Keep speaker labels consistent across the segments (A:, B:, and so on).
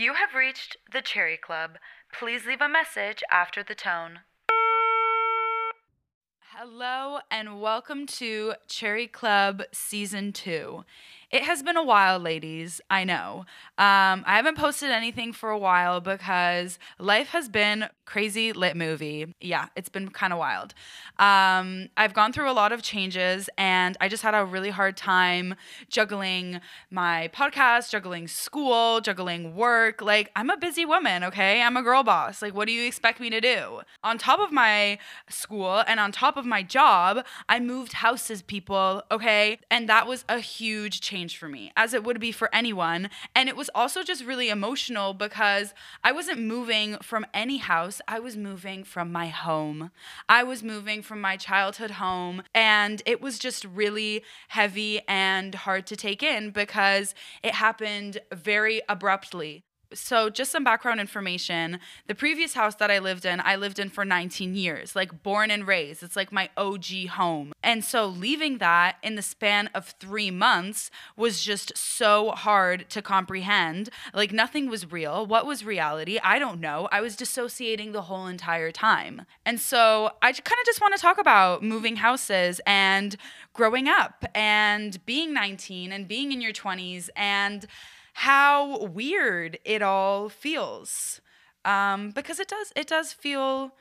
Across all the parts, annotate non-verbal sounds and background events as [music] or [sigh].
A: You have reached the Cherry Club. Please leave a message after the tone.
B: Hello and welcome to Cherry Club Season 2. It has been a while, ladies. I know. Um, I haven't posted anything for a while because life has been crazy lit movie. Yeah, it's been kind of wild. Um, I've gone through a lot of changes and I just had a really hard time juggling my podcast, juggling school, juggling work. Like, I'm a busy woman, okay? I'm a girl boss. Like, what do you expect me to do? On top of my school and on top of my job, I moved houses, people, okay? And that was a huge change change for me, as it would be for anyone. And it was also just really emotional because I wasn't moving from any house, I was moving from my home. I was moving from my childhood home. And it was just really heavy and hard to take in because it happened very abruptly so just some background information. The previous house that i lived in i lived in for 19 years like born and raised. It's like my og home. And so leaving that in the span of three months was just so hard to comprehend. Like nothing was real. What was reality? I don't know. I was dissociating the whole entire time. And so i kind of just want to talk about moving houses and growing up and being 19 and being in your 20s and how weird it all feels. Um, because it does, it does feel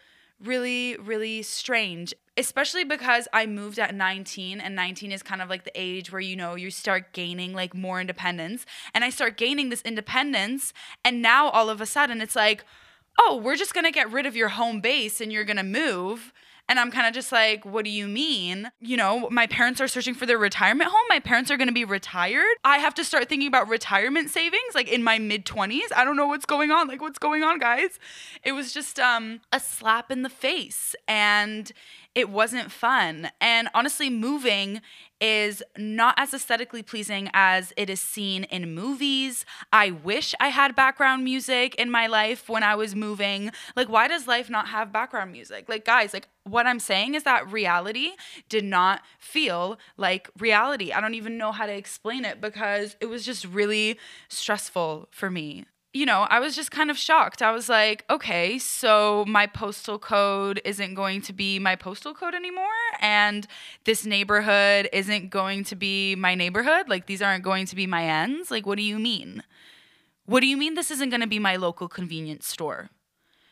B: really, really strange, especially because I moved at 19 and 19 is kind of like the age where, you know, you start gaining like more independence. And I start gaining this independence. And now all of a sudden it's like, oh, we're just gonna get rid of your home base and you're gonna move. And I'm kind of just like, what do you mean? You know, my parents are searching for their retirement home. My parents are going to be retired. I have to start thinking about retirement savings like in my mid 20s. I don't know what's going on. Like, what's going on, guys? It was just um, a slap in the face. And it wasn't fun. And honestly, moving is not as aesthetically pleasing as it is seen in movies. I wish I had background music in my life when I was moving. Like, why does life not have background music? Like, guys, like, what I'm saying is that reality did not feel like reality. I don't even know how to explain it because it was just really stressful for me you know, I was just kind of shocked. I was like, okay, so my postal code isn't going to be my postal code anymore. And this neighborhood isn't going to be my neighborhood. Like, these aren't going to be my ends. Like, what do you mean? What do you mean this isn't going to be my local convenience store?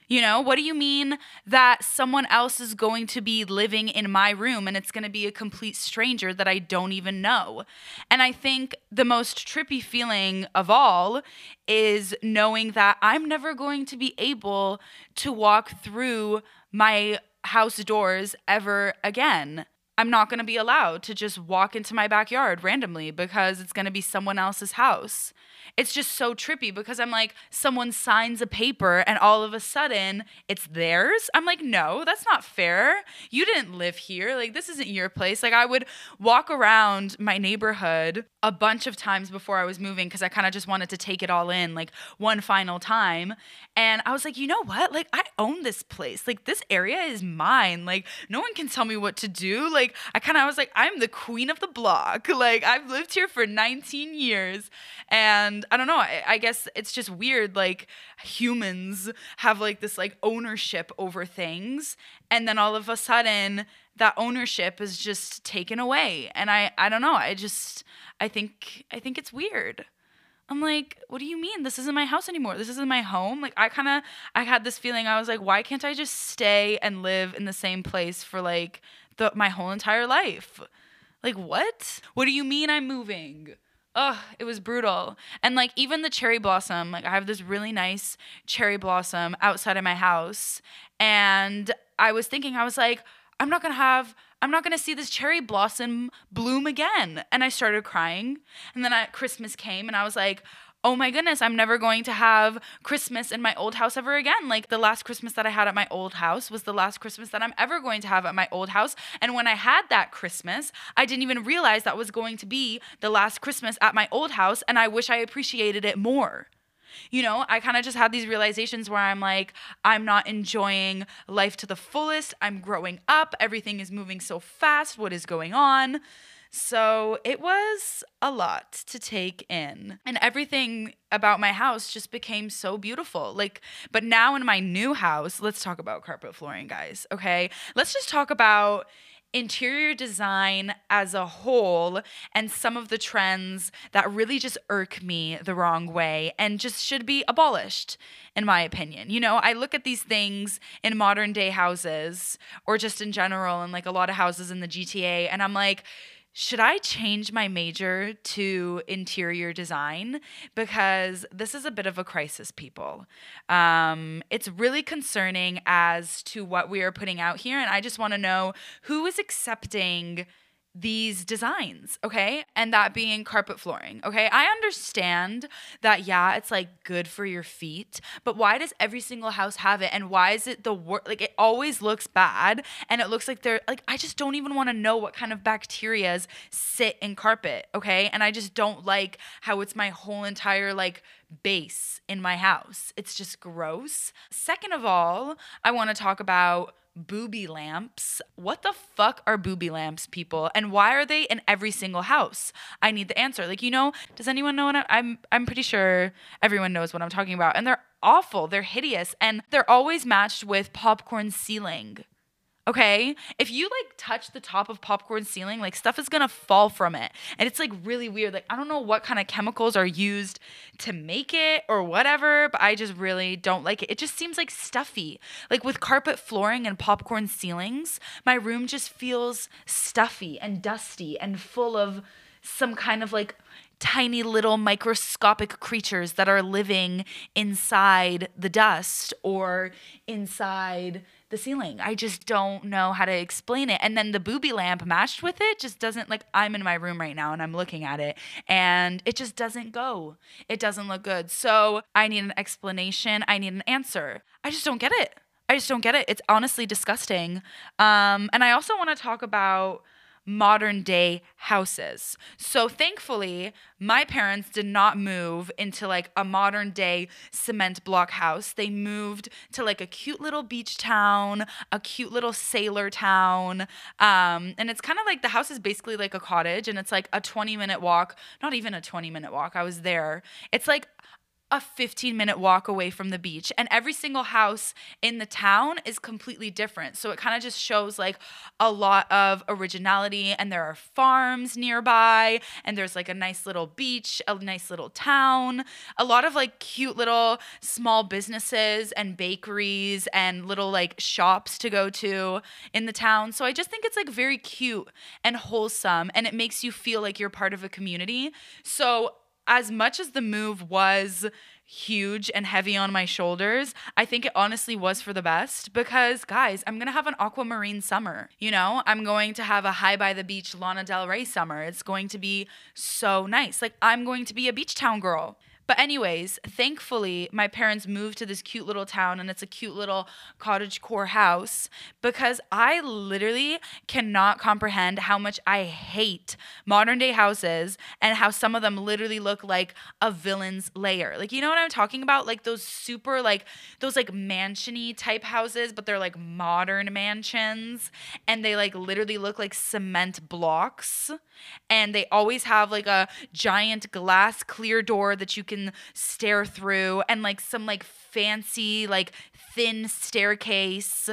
B: You know, what do you mean that someone else is going to be living in my room and it's going to be a complete stranger that I don't even know? And I think the most trippy feeling of all is knowing that I'm never going to be able to walk through my house doors ever again. I'm not going to be allowed to just walk into my backyard randomly because it's going to be someone else's house it's just so trippy because I'm like, someone signs a paper and all of a sudden it's theirs. I'm like, no, that's not fair. You didn't live here. Like, this isn't your place. Like, I would walk around my neighborhood a bunch of times before I was moving because I kind of just wanted to take it all in, like, one final time. And I was like, you know what? Like, I own this place. Like, this area is mine. Like, no one can tell me what to do. Like, I kind of was like, I'm the queen of the block. [laughs] Like, I've lived here for 19 years. And I don't know. I, I guess it's just weird. Like humans have like this like ownership over things, and then all of a sudden that ownership is just taken away. And I I don't know. I just I think I think it's weird. I'm like, what do you mean? This isn't my house anymore. This isn't my home. Like I kind of I had this feeling I was like, why can't I just stay and live in the same place for like the my whole entire life? Like what? What do you mean I'm moving? Oh, it was brutal. And like even the cherry blossom, like I have this really nice cherry blossom outside of my house. And I was thinking, I was like, I'm not gonna have I'm not gonna see this cherry blossom bloom again. And I started crying. And then at Christmas came and I was like, oh my goodness, I'm never going to have Christmas in my old house ever again. Like the last Christmas that I had at my old house was the last Christmas that I'm ever going to have at my old house. And when I had that Christmas, I didn't even realize that was going to be the last Christmas at my old house. And I wish I appreciated it more. You know, I kind of just had these realizations where I'm like, I'm not enjoying life to the fullest. I'm growing up. Everything is moving so fast. What is going on? So it was a lot to take in. And everything about my house just became so beautiful. Like, but now in my new house, let's talk about carpet flooring, guys. Okay. Let's just talk about interior design as a whole and some of the trends that really just irk me the wrong way and just should be abolished in my opinion. You know, I look at these things in modern day houses or just in general and like a lot of houses in the GTA and I'm like should I change my major to interior design? Because this is a bit of a crisis, people. Um, it's really concerning as to what we are putting out here. And I just want to know who is accepting these designs, okay? And that being carpet flooring, okay? I understand that, yeah, it's like good for your feet, but why does every single house have it? And why is it the worst? Like, it always looks bad. And it looks like they're, like, I just don't even wanna know what kind of bacterias sit in carpet, okay? And I just don't like how it's my whole entire, like, base in my house. It's just gross. Second of all, I wanna talk about booby lamps. What the fuck are booby lamps, people? And why are they in every single house? I need the answer. Like, you know, does anyone know what I'm I'm, I'm pretty sure everyone knows what I'm talking about. And they're awful. They're hideous and they're always matched with popcorn ceiling. Okay? If you like touch the top of popcorn ceiling, like stuff is gonna fall from it. And it's like really weird. Like, I don't know what kind of chemicals are used to make it or whatever, but I just really don't like it. It just seems like stuffy. Like with carpet flooring and popcorn ceilings, my room just feels stuffy and dusty and full of some kind of like tiny little microscopic creatures that are living inside the dust or inside the ceiling. I just don't know how to explain it. And then the booby lamp matched with it just doesn't like I'm in my room right now and I'm looking at it and it just doesn't go. It doesn't look good. So I need an explanation. I need an answer. I just don't get it. I just don't get it. It's honestly disgusting. Um, and I also want to talk about modern day houses. So thankfully, my parents did not move into like a modern day cement block house. They moved to like a cute little beach town, a cute little sailor town. Um, and it's kind of like the house is basically like a cottage and it's like a 20 minute walk, not even a 20 minute walk. I was there. It's like a 15 minute walk away from the beach and every single house in the town is completely different. So it kind of just shows like a lot of originality and there are farms nearby and there's like a nice little beach a nice little town a lot of like cute little small businesses and bakeries and little like shops to go to in the town. So i just think it's like very cute and wholesome and it makes you feel like you're part of a community. So as much as the move was huge and heavy on my shoulders, I think it honestly was for the best because, guys, I'm gonna have an aquamarine summer. You know, I'm going to have a high by the beach Lana Del Rey summer. It's going to be so nice. Like, I'm going to be a beach town girl. But, anyways, thankfully, my parents moved to this cute little town and it's a cute little cottage core house because I literally cannot comprehend how much I hate modern day houses and how some of them literally look like a villain's lair. Like, you know what I'm talking about? Like those super, like, those like mansiony type houses, but they're like modern mansions and they like literally look like cement blocks and they always have like a giant glass clear door that you can stare through and like some like fancy like thin staircase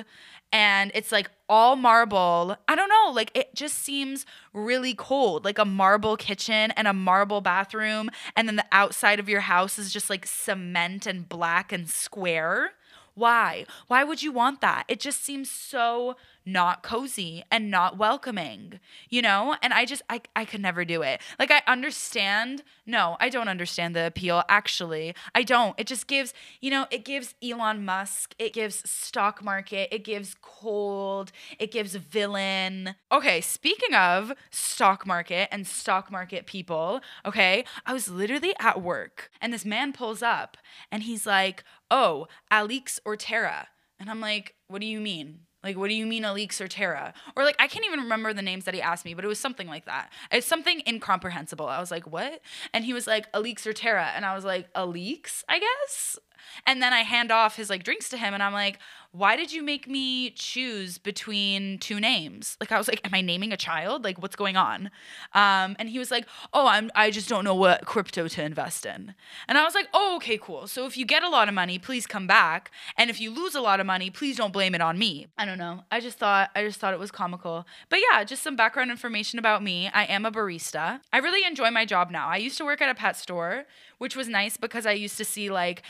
B: and it's like all marble. I don't know, like it just seems really cold, like a marble kitchen and a marble bathroom and then the outside of your house is just like cement and black and square. Why? Why would you want that? It just seems so not cozy and not welcoming, you know? And I just, I, I could never do it. Like, I understand. No, I don't understand the appeal, actually. I don't. It just gives, you know, it gives Elon Musk, it gives stock market, it gives cold, it gives villain. Okay, speaking of stock market and stock market people, okay, I was literally at work and this man pulls up and he's like, oh, Alix or Tara. And I'm like, what do you mean? Like, what do you mean Alix or Tara? Or like, I can't even remember the names that he asked me, but it was something like that. It's something incomprehensible. I was like, what? And he was like, Alix or Tara. And I was like, Alix, I guess? And then I hand off his like drinks to him and I'm like, why did you make me choose between two names? Like I was like, am I naming a child? Like what's going on? Um, and he was like, oh, I'm I just don't know what crypto to invest in. And I was like, oh, okay, cool. So if you get a lot of money, please come back. And if you lose a lot of money, please don't blame it on me. I don't know. I just thought I just thought it was comical. But yeah, just some background information about me. I am a barista. I really enjoy my job now. I used to work at a pet store which was nice because I used to see like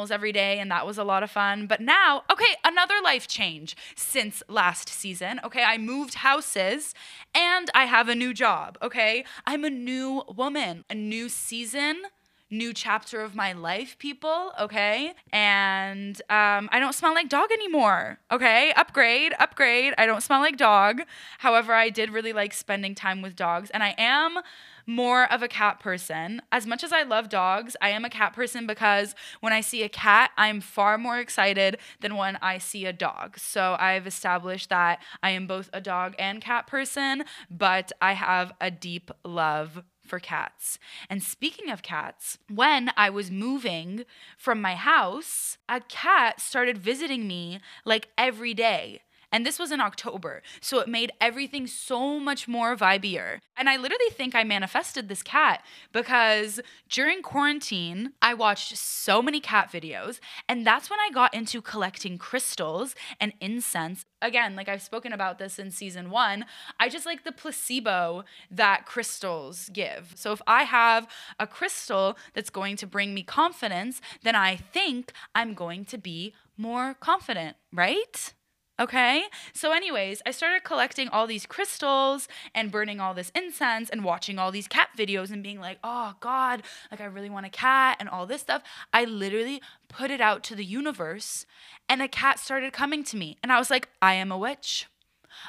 B: animals every day and that was a lot of fun. But now, okay, another life change since last season. Okay, I moved houses and I have a new job. Okay, I'm a new woman, a new season new chapter of my life, people, okay? And um, I don't smell like dog anymore, okay? Upgrade, upgrade. I don't smell like dog. However, I did really like spending time with dogs, and I am more of a cat person. As much as I love dogs, I am a cat person because when I see a cat, I'm far more excited than when I see a dog. So I've established that I am both a dog and cat person, but I have a deep love for cats. And speaking of cats, when I was moving from my house, a cat started visiting me like every day. And this was in October. So it made everything so much more vibier. And I literally think I manifested this cat because during quarantine, I watched so many cat videos. And that's when I got into collecting crystals and incense. Again, like I've spoken about this in season one, I just like the placebo that crystals give. So if I have a crystal that's going to bring me confidence, then I think I'm going to be more confident, right? Okay. So, anyways, I started collecting all these crystals and burning all this incense and watching all these cat videos and being like, oh God, like I really want a cat and all this stuff. I literally put it out to the universe and a cat started coming to me. And I was like, I am a witch.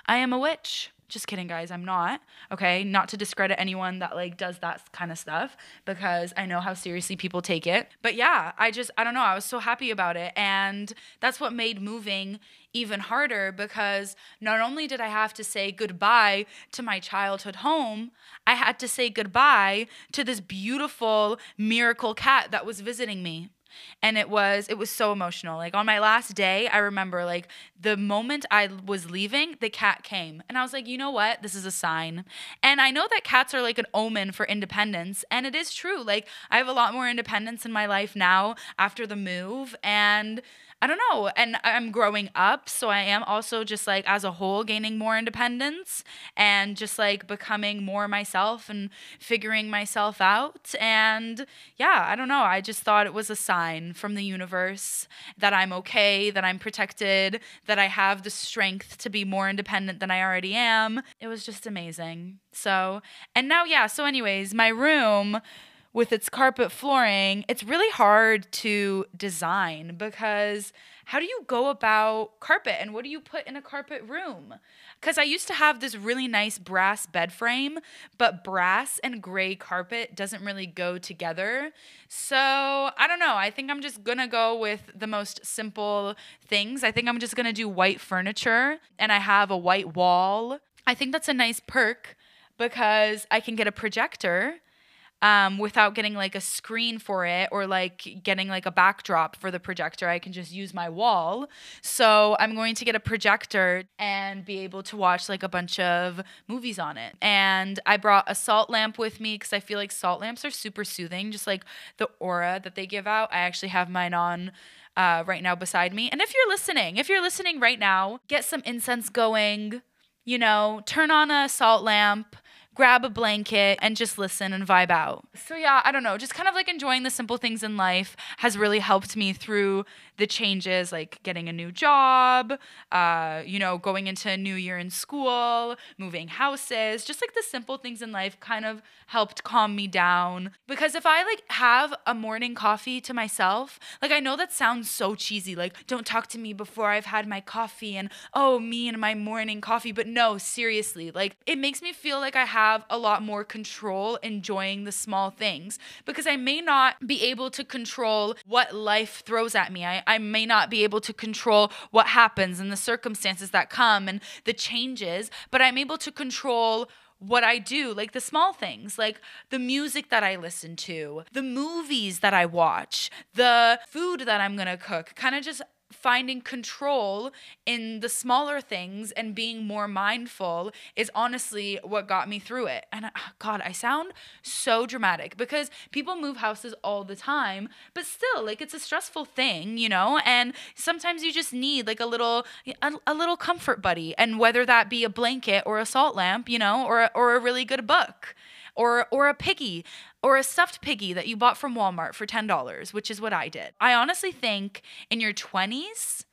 B: I am a witch. Just kidding, guys. I'm not. Okay. Not to discredit anyone that like does that kind of stuff because I know how seriously people take it. But yeah, I just, I don't know. I was so happy about it. And that's what made moving even harder because not only did I have to say goodbye to my childhood home, I had to say goodbye to this beautiful miracle cat that was visiting me and it was it was so emotional. Like on my last day i remember like the moment i was leaving the cat came. And i was like you know what? This is a sign. And i know that cats are like an omen for independence and it is true. Like i have a lot more independence in my life now after the move and I don't know. And I'm growing up. So I am also just like as a whole gaining more independence and just like becoming more myself and figuring myself out. And yeah, I don't know. I just thought it was a sign from the universe that I'm okay, that I'm protected, that I have the strength to be more independent than I already am. It was just amazing. So, and now, yeah. So, anyways, my room with its carpet flooring, it's really hard to design because how do you go about carpet and what do you put in a carpet room? Because I used to have this really nice brass bed frame, but brass and gray carpet doesn't really go together. So I don't know. I think I'm just gonna go with the most simple things. I think I'm just gonna do white furniture and I have a white wall. I think that's a nice perk because I can get a projector um, without getting like a screen for it or like getting like a backdrop for the projector. I can just use my wall. So I'm going to get a projector and be able to watch like a bunch of movies on it. And I brought a salt lamp with me because I feel like salt lamps are super soothing, just like the aura that they give out. I actually have mine on. Uh, right now beside me. And if you're listening, if you're listening right now, get some incense going, you know, turn on a salt lamp, grab a blanket and just listen and vibe out. So, yeah, I don't know, just kind of like enjoying the simple things in life has really helped me through the changes like getting a new job, uh, you know, going into a new year in school, moving houses, just like the simple things in life kind of helped calm me down. Because if I like have a morning coffee to myself, like I know that sounds so cheesy, like don't talk to me before I've had my coffee and oh, me and my morning coffee. But no, seriously, like it makes me feel like I have a lot more control enjoying the small things because I may not be able to control what life throws at me. I, I may not be able to control what happens and the circumstances that come and the changes, but I'm able to control what I do, like the small things, like the music that I listen to, the movies that I watch, the food that I'm gonna cook, kind of just finding control in the smaller things and being more mindful is honestly what got me through it. And I, God, I sound so dramatic because people move houses all the time, but still, like it's a stressful thing, you know. And sometimes you just need like a little, a, a little comfort buddy, and whether that be a blanket or a salt lamp, you know, or or a really good book or or a piggy or a stuffed piggy that you bought from Walmart for $10, which is what I did. I honestly think in your 20s,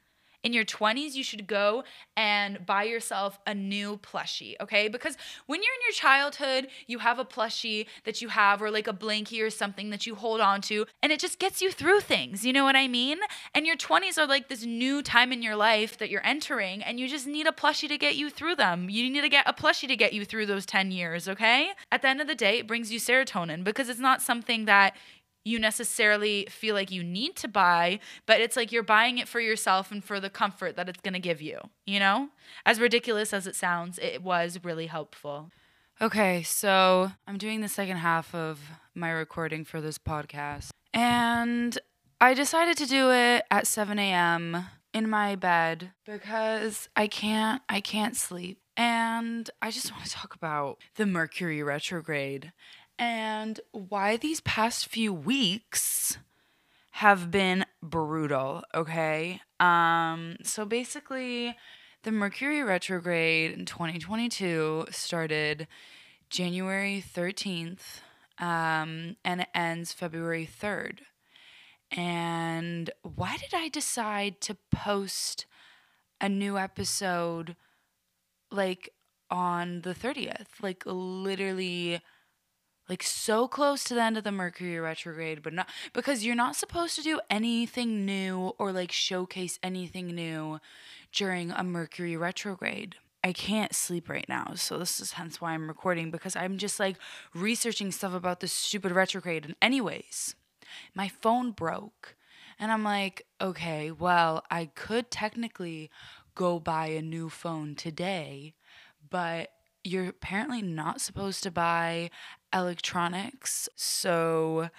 B: in your 20s, you should go and buy yourself a new plushie, okay? Because when you're in your childhood, you have a plushie that you have, or like a blankie or something that you hold on to, and it just gets you through things. You know what I mean? And your 20s are like this new time in your life that you're entering, and you just need a plushie to get you through them. You need to get a plushie to get you through those 10 years, okay? At the end of the day, it brings you serotonin because it's not something that you necessarily feel like you need to buy, but it's like you're buying it for yourself and for the comfort that it's going to give you, you know? As ridiculous as it sounds, it was really helpful. Okay, so I'm doing the second half of my recording for this podcast. And I decided to do it at 7 a.m. in my bed because I can't I can't sleep. And I just want to talk about the Mercury retrograde and why these past few weeks have been brutal, okay? Um so basically the Mercury retrograde in 2022 started January 13th um and it ends February 3rd. And why did I decide to post a new episode like on the 30th? Like literally like so close to the end of the Mercury retrograde, but not because you're not supposed to do anything new or like showcase anything new during a Mercury retrograde. I can't sleep right now, so this is hence why I'm recording because I'm just like researching stuff about this stupid retrograde. And, anyways, my phone broke, and I'm like, okay, well, I could technically go buy a new phone today, but you're apparently not supposed to buy electronics. So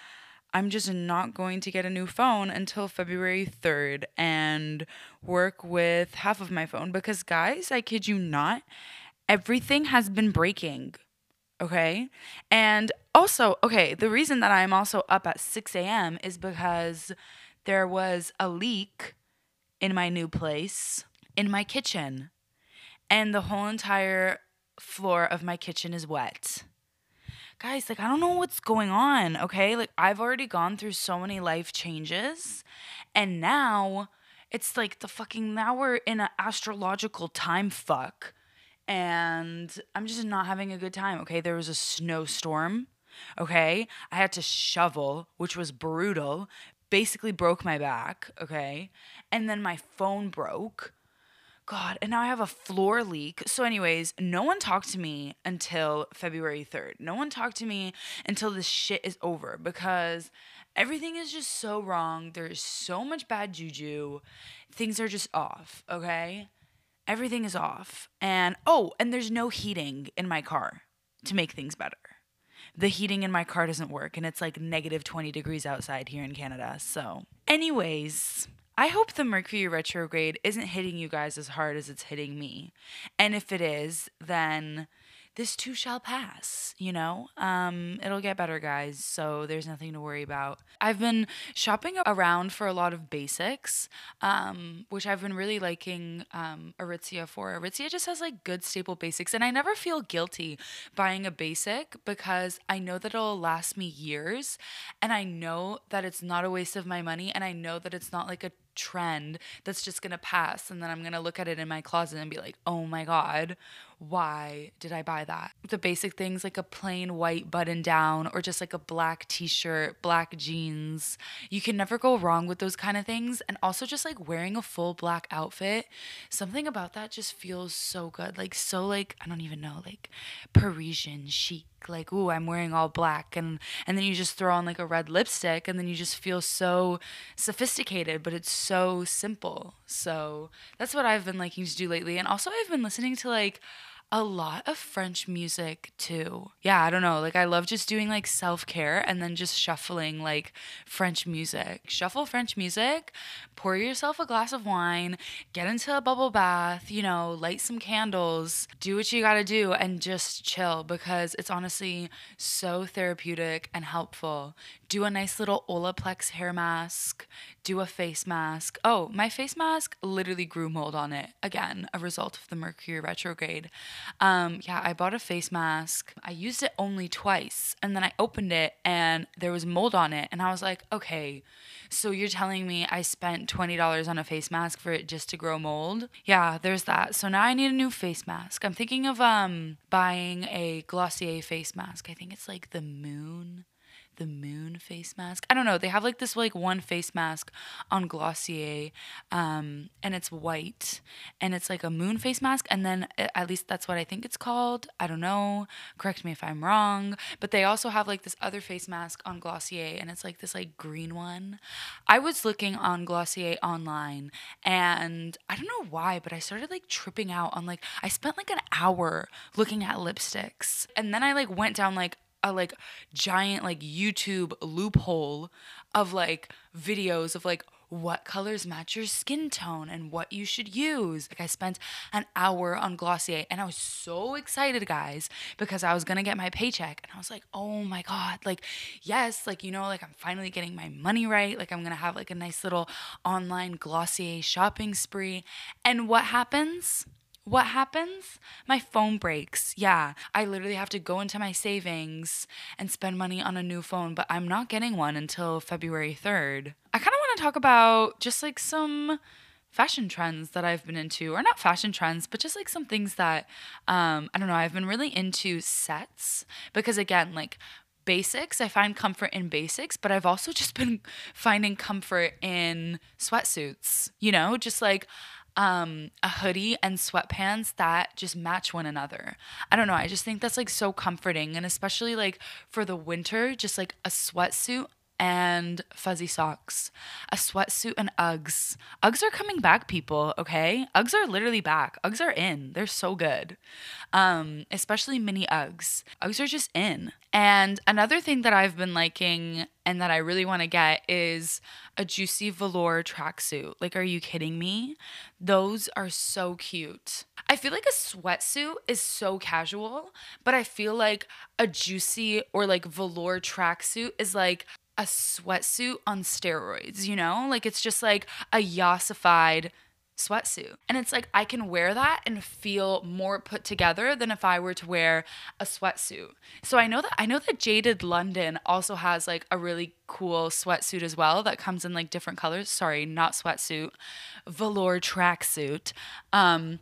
B: I'm just not going to get a new phone until February 3rd and work with half of my phone because, guys, I kid you not, everything has been breaking. Okay. And also, okay, the reason that I'm also up at 6 a.m. is because there was a leak in my new place in my kitchen, and the whole entire floor of my kitchen is wet guys, like, I don't know what's going on, okay? Like, I've already gone through so many life changes, and now it's like the fucking, now we're in an astrological time fuck, and I'm just not having a good time, okay? There was a snowstorm, okay? I had to shovel, which was brutal, basically broke my back, okay? And then my phone broke God, and now I have a floor leak. So, anyways, no one talked to me until February 3rd. No one talked to me until this shit is over because everything is just so wrong. There's so much bad juju. Things are just off, okay? Everything is off. And oh, and there's no heating in my car to make things better. The heating in my car doesn't work, and it's like negative 20 degrees outside here in Canada. So, anyways, I hope the Mercury retrograde isn't hitting you guys as hard as it's hitting me. And if it is, then this too shall pass, you know? Um, it'll get better, guys, so there's nothing to worry about. I've been shopping around for a lot of basics, um, which I've been really liking um, Aritzia for. Aritzia just has like good staple basics, and I never feel guilty buying a basic because I know that it'll last me years, and I know that it's not a waste of my money, and I know that it's not like a trend that's just gonna pass and then I'm gonna look at it in my closet and be like, oh my God, why did I buy that? The basic things like a plain white button down or just like a black t shirt, black jeans. You can never go wrong with those kind of things. And also just like wearing a full black outfit, something about that just feels so good. Like, so like, I don't even know, like Parisian chic like ooh i'm wearing all black and and then you just throw on like a red lipstick and then you just feel so sophisticated but it's so simple. So that's what i've been liking to do lately and also i've been listening to like a lot of French music too. Yeah, I don't know. Like I love just doing like self-care and then just shuffling like French music. Shuffle French music, pour yourself a glass of wine, get into a bubble bath, you know, light some candles, do what you got to do and just chill because it's honestly so therapeutic and helpful. Do a nice little Olaplex hair mask, do a face mask. Oh, my face mask literally grew mold on it. Again, a result of the Mercury retrograde. Um, yeah, I bought a face mask. I used it only twice and then I opened it and there was mold on it. And I was like, okay, so you're telling me I spent $20 on a face mask for it just to grow mold? Yeah, there's that. So now I need a new face mask. I'm thinking of um buying a Glossier face mask. I think it's like the moon the moon face mask. I don't know. They have like this like one face mask on Glossier, um, and it's white, and it's like a moon face mask. And then at least that's what I think it's called. I don't know. Correct me if I'm wrong. But they also have like this other face mask on Glossier, and it's like this like green one. I was looking on Glossier online, and I don't know why, but I started like tripping out on like I spent like an hour looking at lipsticks, and then I like went down like a like giant like YouTube loophole of like videos of like what colors match your skin tone and what you should use. Like I spent an hour on Glossier and I was so excited, guys, because I was gonna get my paycheck and I was like, oh my god, like yes, like you know, like I'm finally getting my money right. Like I'm gonna have like a nice little online Glossier shopping spree. And what happens? What happens? My phone breaks. Yeah, I literally have to go into my savings and spend money on a new phone, but I'm not getting one until February 3rd. I kind of want to talk about just like some fashion trends that I've been into, or not fashion trends, but just like some things that um, I don't know. I've been really into sets because again, like basics, I find comfort in basics, but I've also [laughs] just been finding comfort in sweatsuits. You know, just like um, a hoodie and sweatpants that just match one another. I don't know. I just think that's like so comforting. And especially like for the winter, just like a sweatsuit and fuzzy socks, a sweatsuit and Uggs. Uggs are coming back, people, okay? Uggs are literally back. Uggs are in. They're so good. Um, especially mini Uggs. Uggs are just in. And another thing that I've been liking and that I really want to get is a juicy velour tracksuit. Like, are you kidding me? Those are so cute. I feel like a sweatsuit is so casual, but I feel like a juicy or like velour tracksuit is like a sweatsuit on steroids, you know? Like it's just like a yassified sweatsuit. And it's like I can wear that and feel more put together than if I were to wear a sweatsuit. So I know that I know that Jaded London also has like a really cool sweatsuit as well that comes in like different colors. Sorry, not sweatsuit, velour tracksuit. Um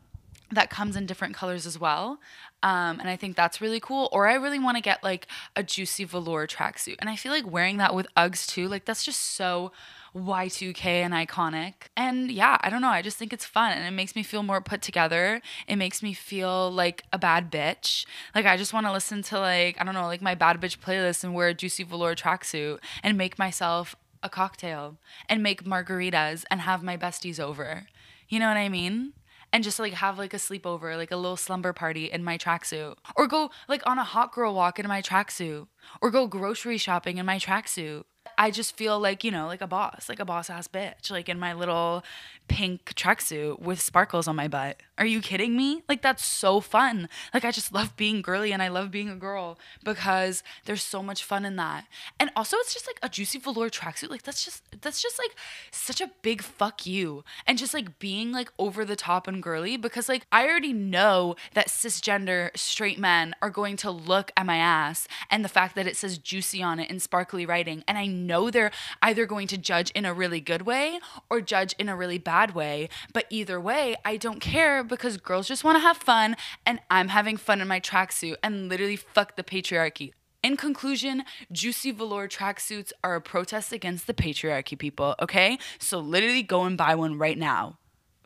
B: that comes in different colors as well. Um, and I think that's really cool. Or I really want to get like a juicy velour tracksuit. And I feel like wearing that with Uggs too, like that's just so Y2K and iconic. And yeah, I don't know. I just think it's fun and it makes me feel more put together. It makes me feel like a bad bitch. Like I just want to listen to like, I don't know, like my bad bitch playlist and wear a juicy velour tracksuit and make myself a cocktail and make margaritas and have my besties over. You know what I mean? And just like have like a sleepover, like a little slumber party in my tracksuit, or go like on a hot girl walk in my tracksuit, or go grocery shopping in my tracksuit. I just feel like, you know, like a boss, like a boss ass bitch, like in my little pink tracksuit with sparkles on my butt. Are you kidding me? Like that's so fun. Like I just love being girly and I love being a girl because there's so much fun in that. And also it's just like a juicy velour tracksuit. Like that's just that's just like such a big fuck you. And just like being like over the top and girly because like I already know that cisgender straight men are going to look at my ass and the fact that it says juicy on it in sparkly writing and I know they're either going to judge in a really good way or judge in a really bad way. But either way, I don't care because girls just want to have fun and I'm having fun in my tracksuit and literally fuck the patriarchy. In conclusion, juicy velour tracksuits are a protest against the patriarchy, people, okay? So literally go and buy one right now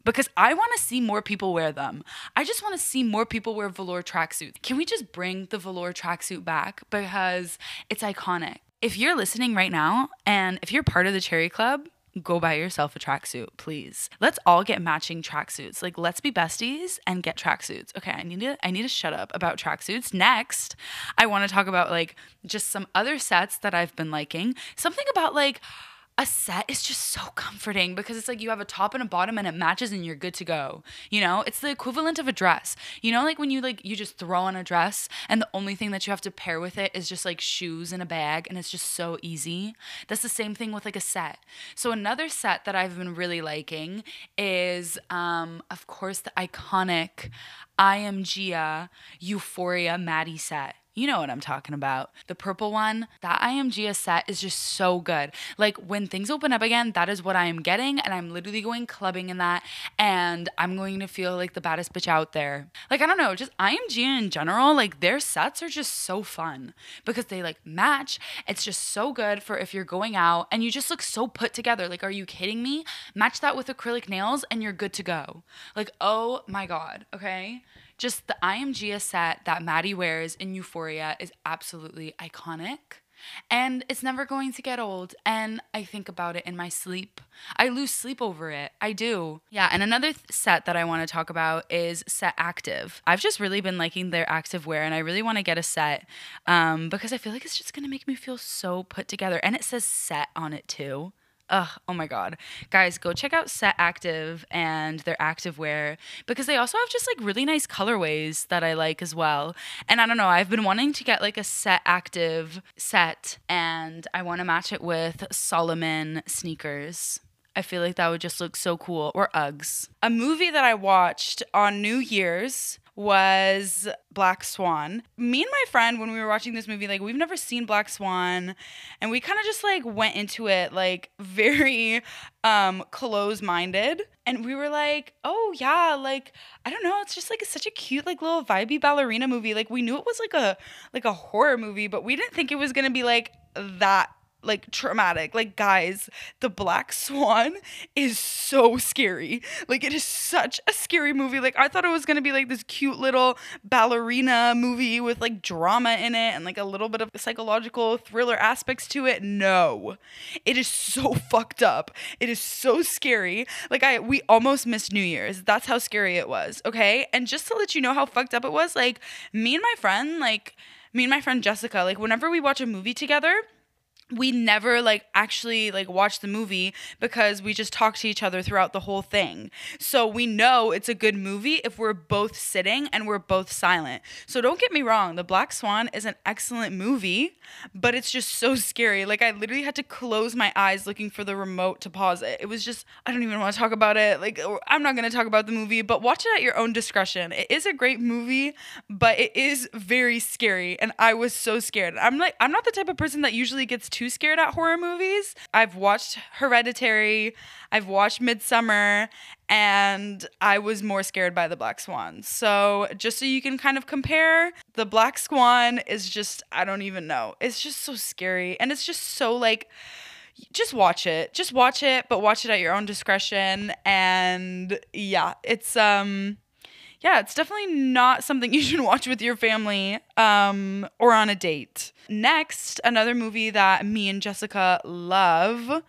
B: because I want to see more people wear them. I just want to see more people wear velour tracksuits. Can we just bring the velour tracksuit back because it's iconic? If you're listening right now and if you're part of the Cherry Club, go buy yourself a tracksuit, please. Let's all get matching tracksuits. Like, let's be besties and get tracksuits. Okay, I need to I need to shut up about tracksuits. Next, I want to talk about like just some other sets that I've been liking. Something about like a set is just so comforting because it's like you have a top and a bottom and it matches and you're good to go. You know, it's the equivalent of a dress. You know, like when you like you just throw on a dress and the only thing that you have to pair with it is just like shoes and a bag and it's just so easy. That's the same thing with like a set. So another set that I've been really liking is um of course the iconic I am Gia Euphoria Maddie set. You know what I'm talking about. The purple one, that IMG set is just so good. Like when things open up again, that is what I am getting. And I'm literally going clubbing in that. And I'm going to feel like the baddest bitch out there. Like, I don't know, just IMG in general, like their sets are just so fun because they like match. It's just so good for if you're going out and you just look so put together. Like, are you kidding me? Match that with acrylic nails and you're good to go. Like, oh my God, okay? Just the IMG set that Maddie wears in Euphoria is absolutely iconic. And it's never going to get old. And I think about it in my sleep. I lose sleep over it. I do. Yeah. And another th- set that I want to talk about is Set Active. I've just really been liking their active wear and I really want to get a set um, because I feel like it's just going to make me feel so put together. And it says set on it too. Ugh, oh my god. Guys, go check out Set Active and their activewear because they also have just like really nice colorways that I like as well. And I don't know, I've been wanting to get like a Set Active set and I want to match it with Salomon sneakers. I feel like that would just look so cool. Or Uggs. A movie that I watched on New Year's was Black Swan. Me and my friend, when we were watching this movie, like we've never seen Black Swan, and we kind of just like went into it like [laughs] very um close-minded. And we were like, oh yeah, like I don't know, it's just like such a cute, like little vibey ballerina movie. Like we knew it was like a like a horror movie, but we didn't think it was gonna be like that like traumatic. Like guys, the Black Swan is so scary. Like it is such a scary movie. Like I thought it was going to be like this cute little ballerina movie with like drama in it and like a little bit of psychological thriller aspects to it. No. It is so [laughs] fucked up. It is so scary. Like I we almost missed New Year's. That's how scary it was. Okay? And just to let you know how fucked up it was, like me and my friend, like me and my friend Jessica, like whenever we watch a movie together, we never like actually like watch the movie because we just talk to each other throughout the whole thing. So we know it's a good movie if we're both sitting and we're both silent. So don't get me wrong, The Black Swan is an excellent movie, but it's just so scary. Like I literally had to close my eyes looking for the remote to pause it. It was just I don't even want to talk about it. Like I'm not going to talk about the movie, but watch it at your own discretion. It is a great movie, but it is very scary and I was so scared. I'm like I'm not the type of person that usually gets too too scared at horror movies. I've watched Hereditary, I've watched Midsommar, and I was more scared by the Black Swan. So, just so you can kind of compare, the Black Swan is just, I don't even know. It's just so scary. And it's just so like, just watch it. Just watch it, but watch it at your own discretion. And yeah, it's, um, yeah, it's definitely not something [laughs] you should watch with your family um, or on a date. Next, another movie that me and Jessica love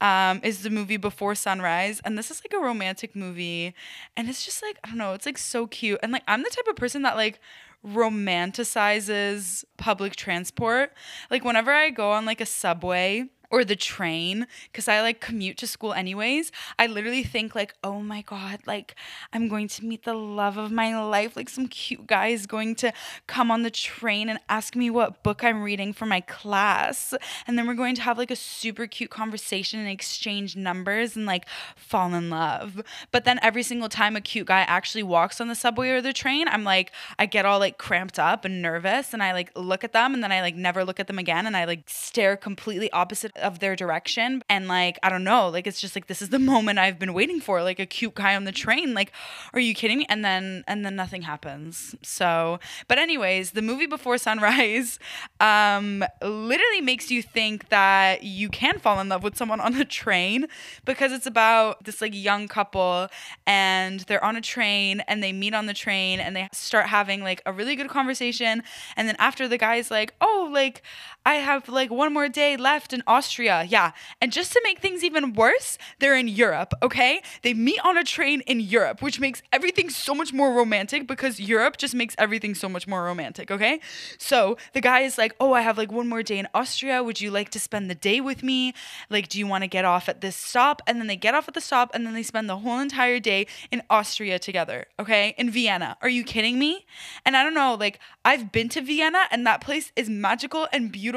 B: um, is the movie Before Sunrise. And this is like a romantic movie. And it's just like, I don't know, it's like so cute. And like, I'm the type of person that like romanticizes public transport. Like, whenever I go on like a subway, or the train because I like commute to school anyways. I literally think like, oh my god, like I'm going to meet the love of my life. Like some cute guy is going to come on the train and ask me what book I'm reading for my class, and then we're going to have like a super cute conversation and exchange numbers and like fall in love. But then every single time a cute guy actually walks on the subway or the train, I'm like, I get all like cramped up and nervous, and I like look at them, and then I like never look at them again, and I like stare completely opposite of their direction. And like, I don't know, like it's just like this is the [laughs] moment I've been waiting for, like a cute guy on the train. Like, are you kidding me? And then and then nothing happens. So, but anyways, the movie Before Sunrise [laughs] um literally makes you think that you can fall in love with someone on the train because it's about this like young couple and they're on a train and they meet on the train and they start having like a really good conversation and then after the guy's like, "Oh, like I have like one more day left in Austria. Yeah. And just to make things even worse, they're in Europe, okay? They meet on a train in Europe, which makes everything so much more romantic because Europe just makes everything so much more romantic, okay? So the guy is like, Oh, I have like one more day in Austria. Would you like to spend the day with me? Like, do you want to get off at this stop? And then they get off at the stop and then they spend the whole entire day in Austria together, okay? In Vienna. Are you kidding me? And I don't know, like, I've been to Vienna and that place is magical and beautiful.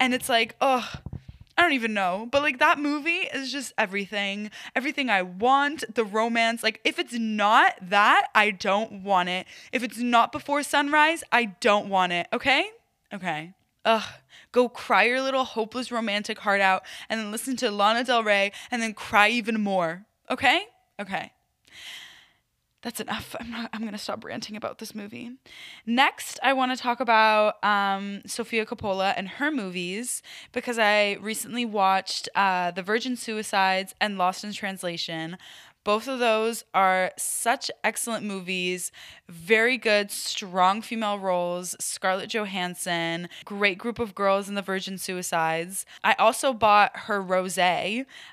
B: And it's like, ugh. I don't even know. But like that movie is just everything. Everything I want, the romance. Like if it's not that, I don't want it. If it's not before sunrise, I don't want it. Okay? Okay. Ugh. Go cry your little hopeless romantic heart out and then listen to Lana Del Rey and then cry even more. Okay? Okay that's enough. I'm not, I'm gonna stop ranting about this movie. Next, I want to talk about um, Sofia Coppola and her movies because I recently watched uh, The Virgin Suicides and Lost in Translation, both of those are such excellent movies. Very good, strong female roles. Scarlett Johansson, great group of girls in the Virgin Suicides. I also bought her rose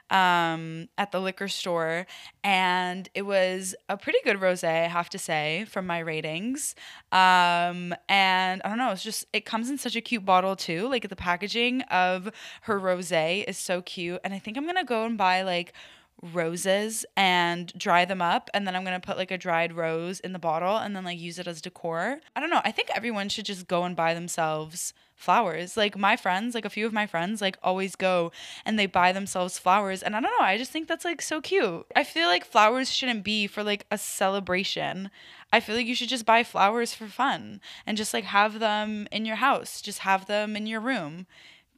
B: um, at the liquor store, and it was a pretty good rose, I have to say, from my ratings. Um, and I don't know, it's just, it comes in such a cute bottle too. Like the packaging of her rose is so cute. And I think I'm to go and buy like, roses and dry them up and then I'm going to put like a dried rose in the bottle and then like use it as decor. I don't know. I think everyone should just go and buy themselves flowers. Like my friends, like a few of my friends like always go and they buy themselves flowers and I don't know, I just think that's like so cute. I feel like flowers shouldn't be for like a celebration. I feel like you should just buy flowers for fun and just like have them in your house. Just have them in your room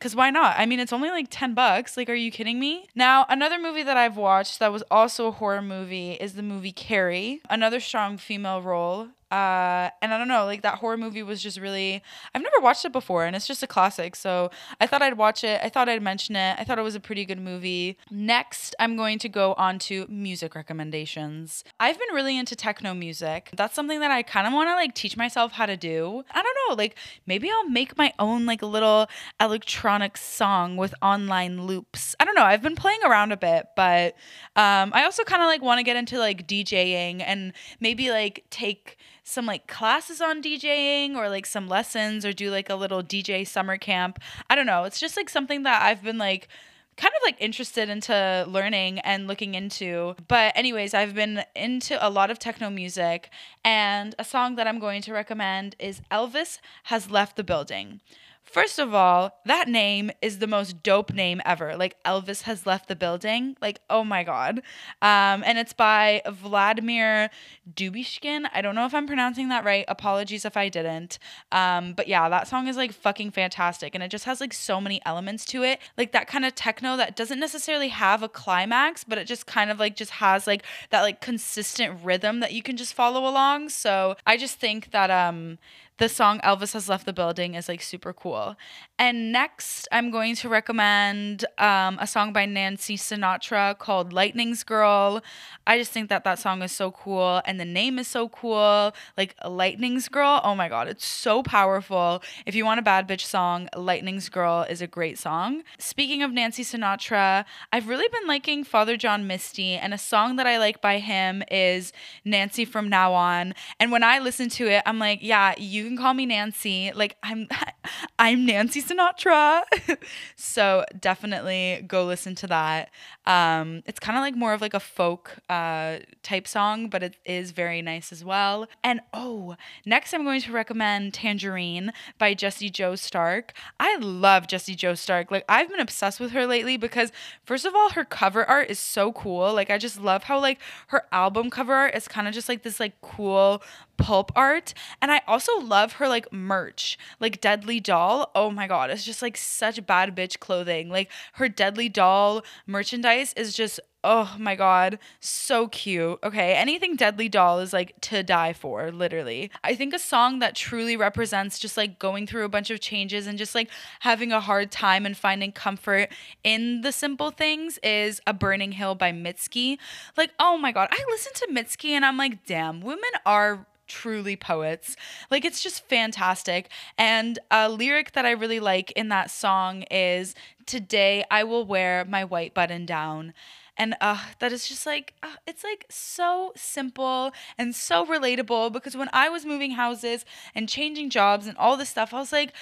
B: because why not? I mean, it's only like 10 bucks. Like, are you kidding me? Now, another movie that I've watched that was also a horror movie is the movie Carrie, another strong female role. Uh, and I don't know, like that horror movie was just really. I've never watched it before, and it's just a classic. So I thought I'd watch it. I thought I'd mention it. I thought it was a pretty good movie. Next, I'm going to go on to music recommendations. I've been really into techno music. That's something that I kind of want to like teach myself how to do. I don't know, like maybe I'll make my own like little electronic song with online loops. I don't know. I've been playing around a bit, but um, I also kind of like want to get into like DJing and maybe like take some like classes on DJing or like some lessons or do like a little DJ summer camp. I don't know. It's just like something that I've been like kind of like interested into learning and looking into. But anyways, I've been into a lot of techno music and a song that I'm going to recommend is Elvis has left the building. First of all, that name is the most dope name ever. Like Elvis has left the building. Like, oh my god. Um, and it's by Vladimir Dubyshkin. I don't know if I'm pronouncing that right. Apologies if I didn't. Um, but yeah, that song is like fucking fantastic. And it just has like so many elements to it. Like that kind of techno that doesn't necessarily have a climax, but it just kind of like just has like that like consistent rhythm that you can just follow along. So I just think that um the song Elvis Has Left the Building is like super cool. And next, I'm going to recommend um, a song by Nancy Sinatra called Lightning's Girl. I just think that that song is so cool and the name is so cool. Like Lightning's Girl, oh my God, it's so powerful. If you want a bad bitch song, Lightning's Girl is a great song. Speaking of Nancy Sinatra, I've really been liking Father John Misty, and a song that I like by him is Nancy from Now On. And when I listen to it, I'm like, yeah, you can call me Nancy. Like I'm [laughs] I'm Nancy Sinatra. [laughs] so definitely go listen to that. Um, it's kind of like more of like a folk uh, type song, but it is very nice as well. And oh, next I'm going to recommend Tangerine by Jessie Jo Stark. I love Jessie Jo Stark. Like I've been obsessed with her lately because first of all, her cover art is so cool. Like I just love how like her album cover art is kind of just like this like cool pulp art. And I also love her like merch, like Deadly Doll. Oh my god, it's just like such bad bitch clothing. Like her Deadly Doll merchandise is just oh my god, so cute. Okay, anything Deadly Doll is like to die for, literally. I think a song that truly represents just like going through a bunch of changes and just like having a hard time and finding comfort in the simple things is A Burning Hill by Mitski. Like, oh my god, I listen to Mitski and I'm like, damn, women are truly poets. Like it's just fantastic. And a lyric that I really like in that song is Today I will wear my white button down. And uh, that is just like, uh, it's like so simple and so relatable because when I was moving houses and changing jobs and all this stuff, I was like,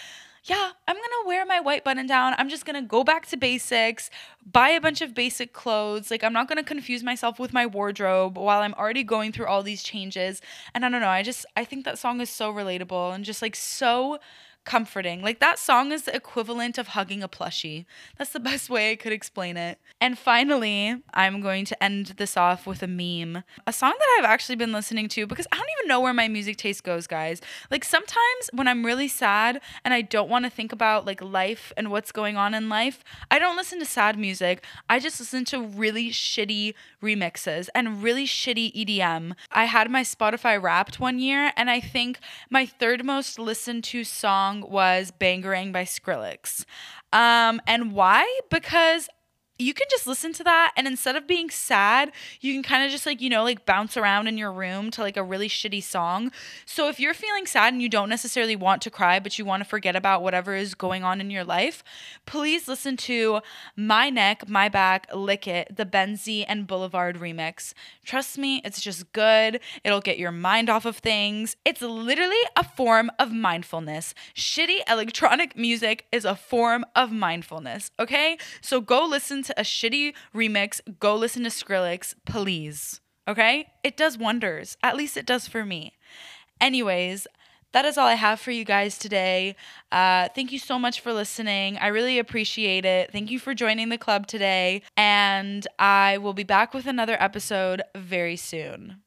B: yeah, I'm gonna wear my white button down. I'm just gonna go back to basics, buy a bunch of basic clothes. Like, I'm not gonna confuse myself with my wardrobe while I'm already going through all these changes. And I don't know, I just, I think that song is so relatable and just like so comforting. Like that song is the equivalent of hugging a plushie. That's the best way I could explain it. And finally, I'm going to end this off with a meme. A song that I've actually been listening to because I don't even know where my music taste goes, guys. Like sometimes when I'm really sad and I don't want to think about like life and what's going on in life, I don't listen to sad music. I just listen to really shitty remixes and really shitty EDM. I had my Spotify wrapped one year and I think my third most listened to song song was Bangarang by Skrillex. Um, and why? Because you can just listen to that and instead of being sad you can kind of just like you know like bounce around in your room to like a really shitty song. So if you're feeling sad and you don't necessarily want to cry but you want to forget about whatever is going on in your life please listen to my neck my back lick it the benzie and boulevard remix. Trust me it's just good. It'll get your mind off of things. It's literally a form of mindfulness. Shitty electronic music is a form of mindfulness okay? So go listen to a shitty remix, go listen to Skrillex, please. Okay? It does wonders. At least it does for me. Anyways, that is all I have for you guys today. Uh, thank you so much for listening. I really appreciate it. Thank you for joining the club today. And I will be back with another episode very soon.